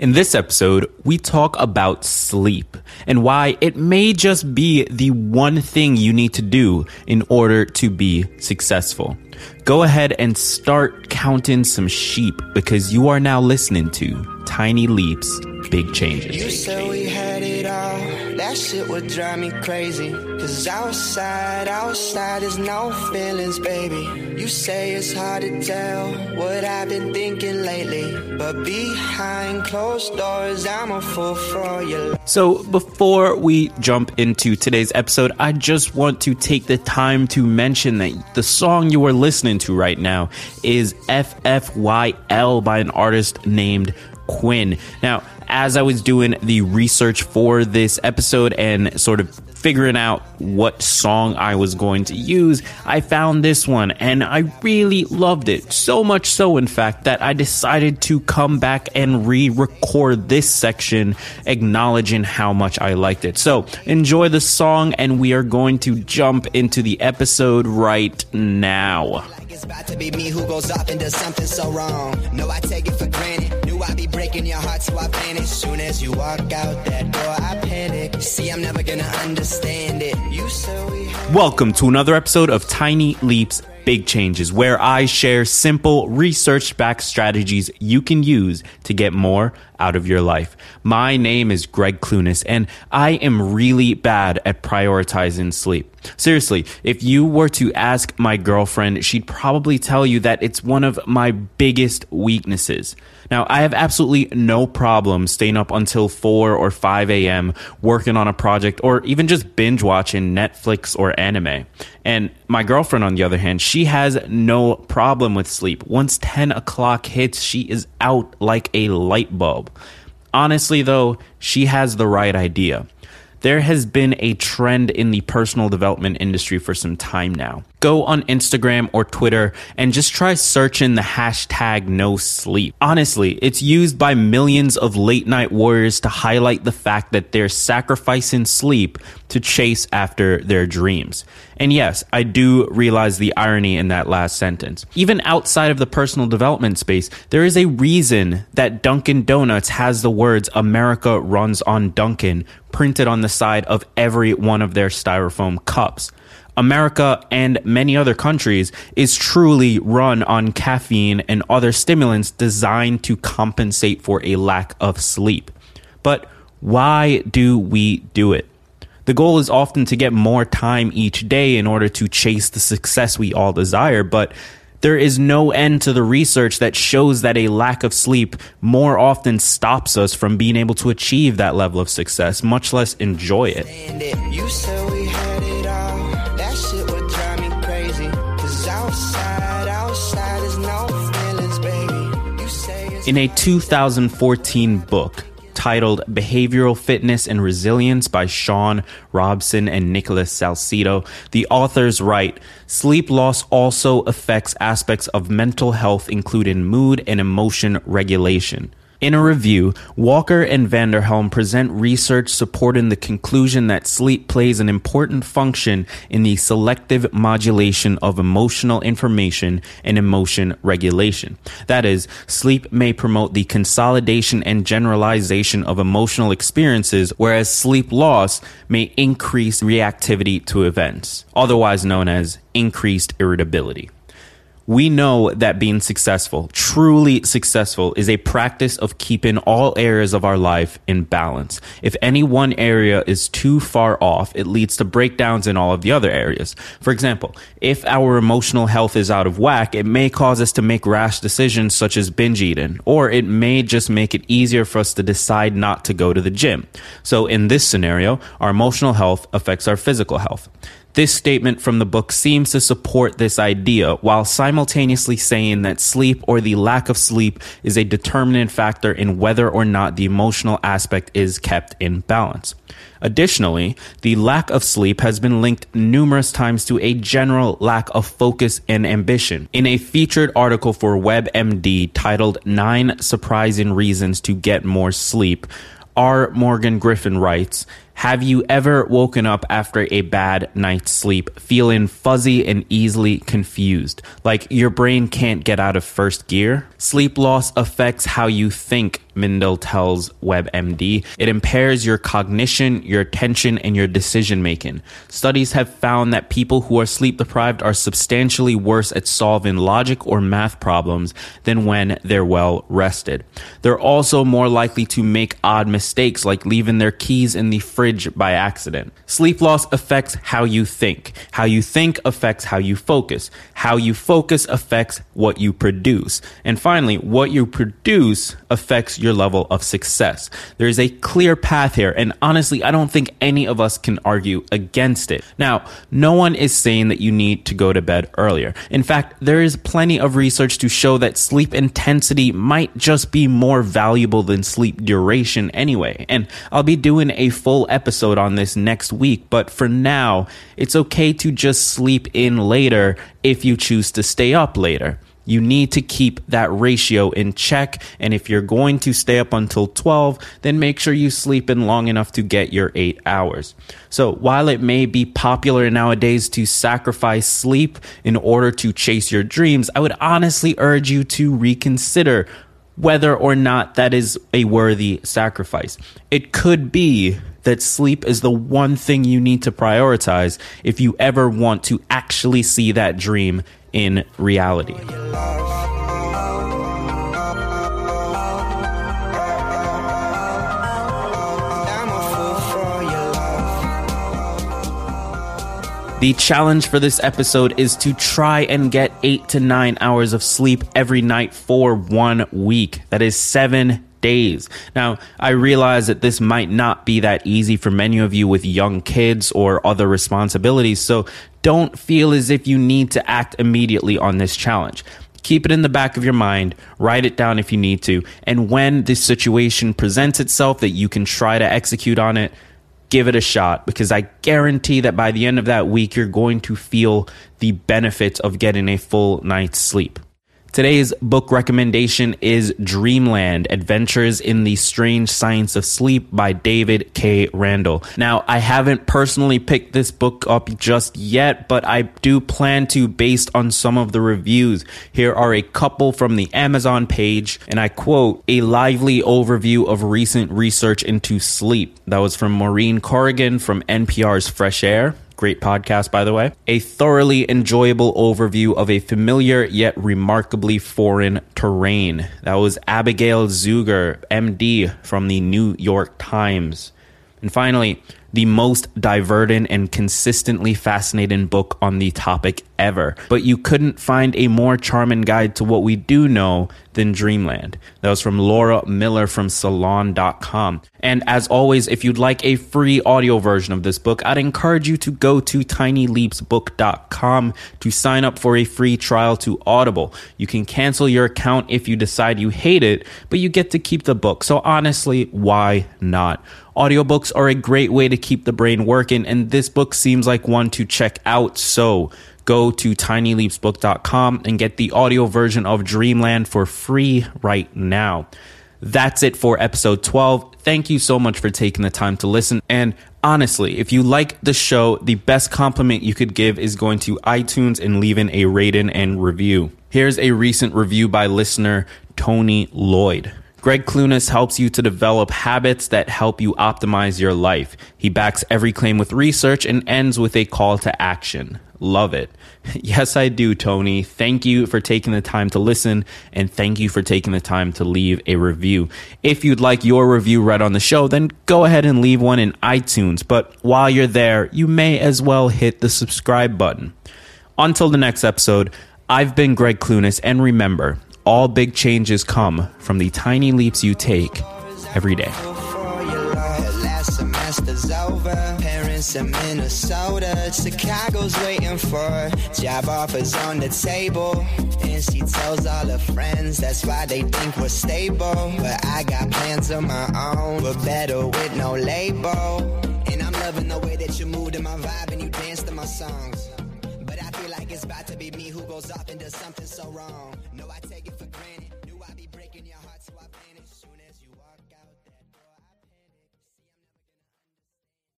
In this episode, we talk about sleep and why it may just be the one thing you need to do in order to be successful. Go ahead and start counting some sheep because you are now listening to Tiny Leaps, Big Changes. That shit would drive me crazy. Cause outside, outside is no feelings, baby. You say it's hard to tell what I've been thinking lately. But behind closed doors, I'm a fool for you. So, before we jump into today's episode, I just want to take the time to mention that the song you are listening to right now is FFYL by an artist named Quinn. Now, as I was doing the research for this episode and sort of figuring out what song I was going to use, I found this one and I really loved it. So much so, in fact, that I decided to come back and re record this section acknowledging how much I liked it. So enjoy the song and we are going to jump into the episode right now. It's about to be me who goes off and does something so wrong. No, I take it for granted. Breaking your heart, so I vanish. Soon as you walk out that door, I panic. See, I'm never gonna understand it. Welcome to another episode of Tiny Leaps Big Changes, where I share simple, research backed strategies you can use to get more out of your life. My name is Greg Clunis, and I am really bad at prioritizing sleep. Seriously, if you were to ask my girlfriend, she'd probably tell you that it's one of my biggest weaknesses. Now, I have absolutely no problem staying up until 4 or 5 a.m. working on a project or even just binge watching Netflix or anime. And my girlfriend, on the other hand, she has no problem with sleep. Once 10 o'clock hits, she is out like a light bulb. Honestly, though, she has the right idea. There has been a trend in the personal development industry for some time now. Go on Instagram or Twitter and just try searching the hashtag no sleep. Honestly, it's used by millions of late night warriors to highlight the fact that they're sacrificing sleep to chase after their dreams. And yes, I do realize the irony in that last sentence. Even outside of the personal development space, there is a reason that Dunkin' Donuts has the words America runs on Dunkin' printed on the side of every one of their styrofoam cups. America and many other countries is truly run on caffeine and other stimulants designed to compensate for a lack of sleep. But why do we do it? The goal is often to get more time each day in order to chase the success we all desire, but there is no end to the research that shows that a lack of sleep more often stops us from being able to achieve that level of success, much less enjoy it. That shit would drive me crazy. Cause outside, outside is no feelings, baby. You say In a 2014 book titled Behavioral Fitness and Resilience by Sean Robson and Nicholas Salcedo, the authors write Sleep loss also affects aspects of mental health, including mood and emotion regulation. In a review, Walker and Vanderhelm present research supporting the conclusion that sleep plays an important function in the selective modulation of emotional information and emotion regulation. That is, sleep may promote the consolidation and generalization of emotional experiences, whereas sleep loss may increase reactivity to events, otherwise known as increased irritability. We know that being successful, truly successful, is a practice of keeping all areas of our life in balance. If any one area is too far off, it leads to breakdowns in all of the other areas. For example, if our emotional health is out of whack, it may cause us to make rash decisions such as binge eating, or it may just make it easier for us to decide not to go to the gym. So in this scenario, our emotional health affects our physical health. This statement from the book seems to support this idea while simultaneously saying that sleep or the lack of sleep is a determinant factor in whether or not the emotional aspect is kept in balance. Additionally, the lack of sleep has been linked numerous times to a general lack of focus and ambition. In a featured article for WebMD titled Nine Surprising Reasons to Get More Sleep, R. Morgan Griffin writes, Have you ever woken up after a bad night's sleep feeling fuzzy and easily confused? Like your brain can't get out of first gear? Sleep loss affects how you think, Mindell tells WebMD. It impairs your cognition, your attention, and your decision making. Studies have found that people who are sleep deprived are substantially worse at solving logic or math problems than when they're well rested. They're also more likely to make odd mistakes like leaving their keys in the fridge by accident. Sleep loss affects how you think. How you think affects how you focus. How you focus affects what you produce. And finally, what you produce affects your level of success. There is a clear path here, and honestly, I don't think any of us can argue against it. Now, no one is saying that you need to go to bed earlier. In fact, there is plenty of research to show that sleep intensity might just be more valuable than sleep duration anyway. And I'll be doing a full episode on this next week, but for now, it's okay to just sleep in later if you choose to stay up later. You need to keep that ratio in check. And if you're going to stay up until 12, then make sure you sleep in long enough to get your eight hours. So while it may be popular nowadays to sacrifice sleep in order to chase your dreams, I would honestly urge you to reconsider whether or not that is a worthy sacrifice. It could be that sleep is the one thing you need to prioritize if you ever want to actually see that dream in reality. The challenge for this episode is to try and get eight to nine hours of sleep every night for one week. That is seven days. Now, I realize that this might not be that easy for many of you with young kids or other responsibilities, so don't feel as if you need to act immediately on this challenge. Keep it in the back of your mind, write it down if you need to, and when this situation presents itself that you can try to execute on it, give it a shot because I guarantee that by the end of that week, you're going to feel the benefits of getting a full night's sleep. Today's book recommendation is Dreamland Adventures in the Strange Science of Sleep by David K. Randall. Now, I haven't personally picked this book up just yet, but I do plan to based on some of the reviews. Here are a couple from the Amazon page, and I quote, a lively overview of recent research into sleep. That was from Maureen Corrigan from NPR's Fresh Air. Great podcast, by the way. A thoroughly enjoyable overview of a familiar yet remarkably foreign terrain. That was Abigail Zuger, MD, from the New York Times. And finally, the most diverting and consistently fascinating book on the topic ever. But you couldn't find a more charming guide to what we do know than Dreamland. That was from Laura Miller from Salon.com. And as always, if you'd like a free audio version of this book, I'd encourage you to go to tinyleapsbook.com to sign up for a free trial to Audible. You can cancel your account if you decide you hate it, but you get to keep the book. So honestly, why not? Audiobooks are a great way to keep the brain working, and this book seems like one to check out. So go to tinyleapsbook.com and get the audio version of Dreamland for free right now. That's it for episode 12. Thank you so much for taking the time to listen. And honestly, if you like the show, the best compliment you could give is going to iTunes and leaving a rating and review. Here's a recent review by listener Tony Lloyd. Greg Clunis helps you to develop habits that help you optimize your life. He backs every claim with research and ends with a call to action. Love it. Yes, I do, Tony. Thank you for taking the time to listen and thank you for taking the time to leave a review. If you'd like your review read on the show, then go ahead and leave one in iTunes. But while you're there, you may as well hit the subscribe button. Until the next episode, I've been Greg Clunis and remember, all big changes come from the tiny leaps you take every day. Parents in Minnesota, Chicago's waiting for job offers on the table. And she tells all her friends that's why they think we're stable. But I got plans of my own, but better with no label. And I'm loving the way that you move to my vibe and you dance to my songs. But I feel like it's about to be me who goes off and does something so wrong. No, I take it for granted. Knew I'd be breaking your heart,